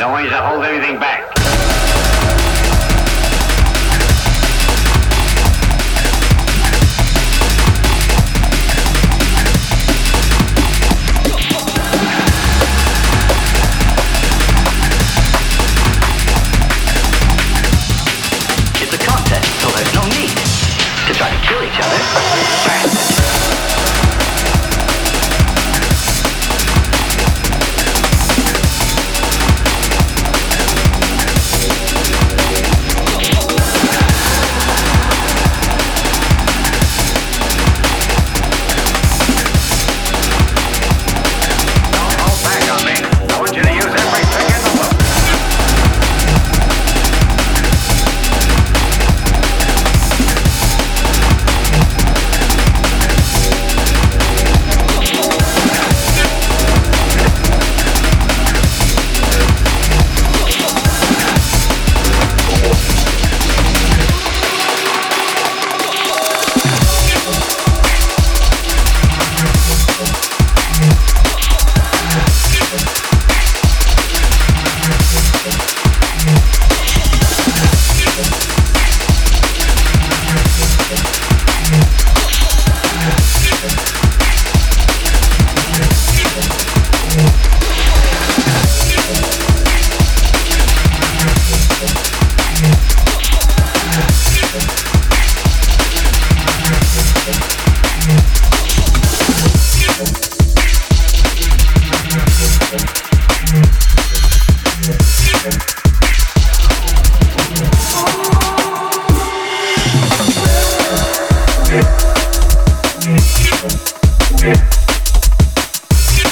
Don't want you to hold everything back.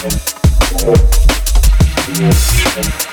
Thank you.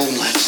homeland.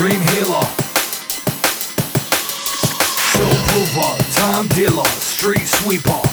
Dream healer. Soul prover, time dealer, street sweeper.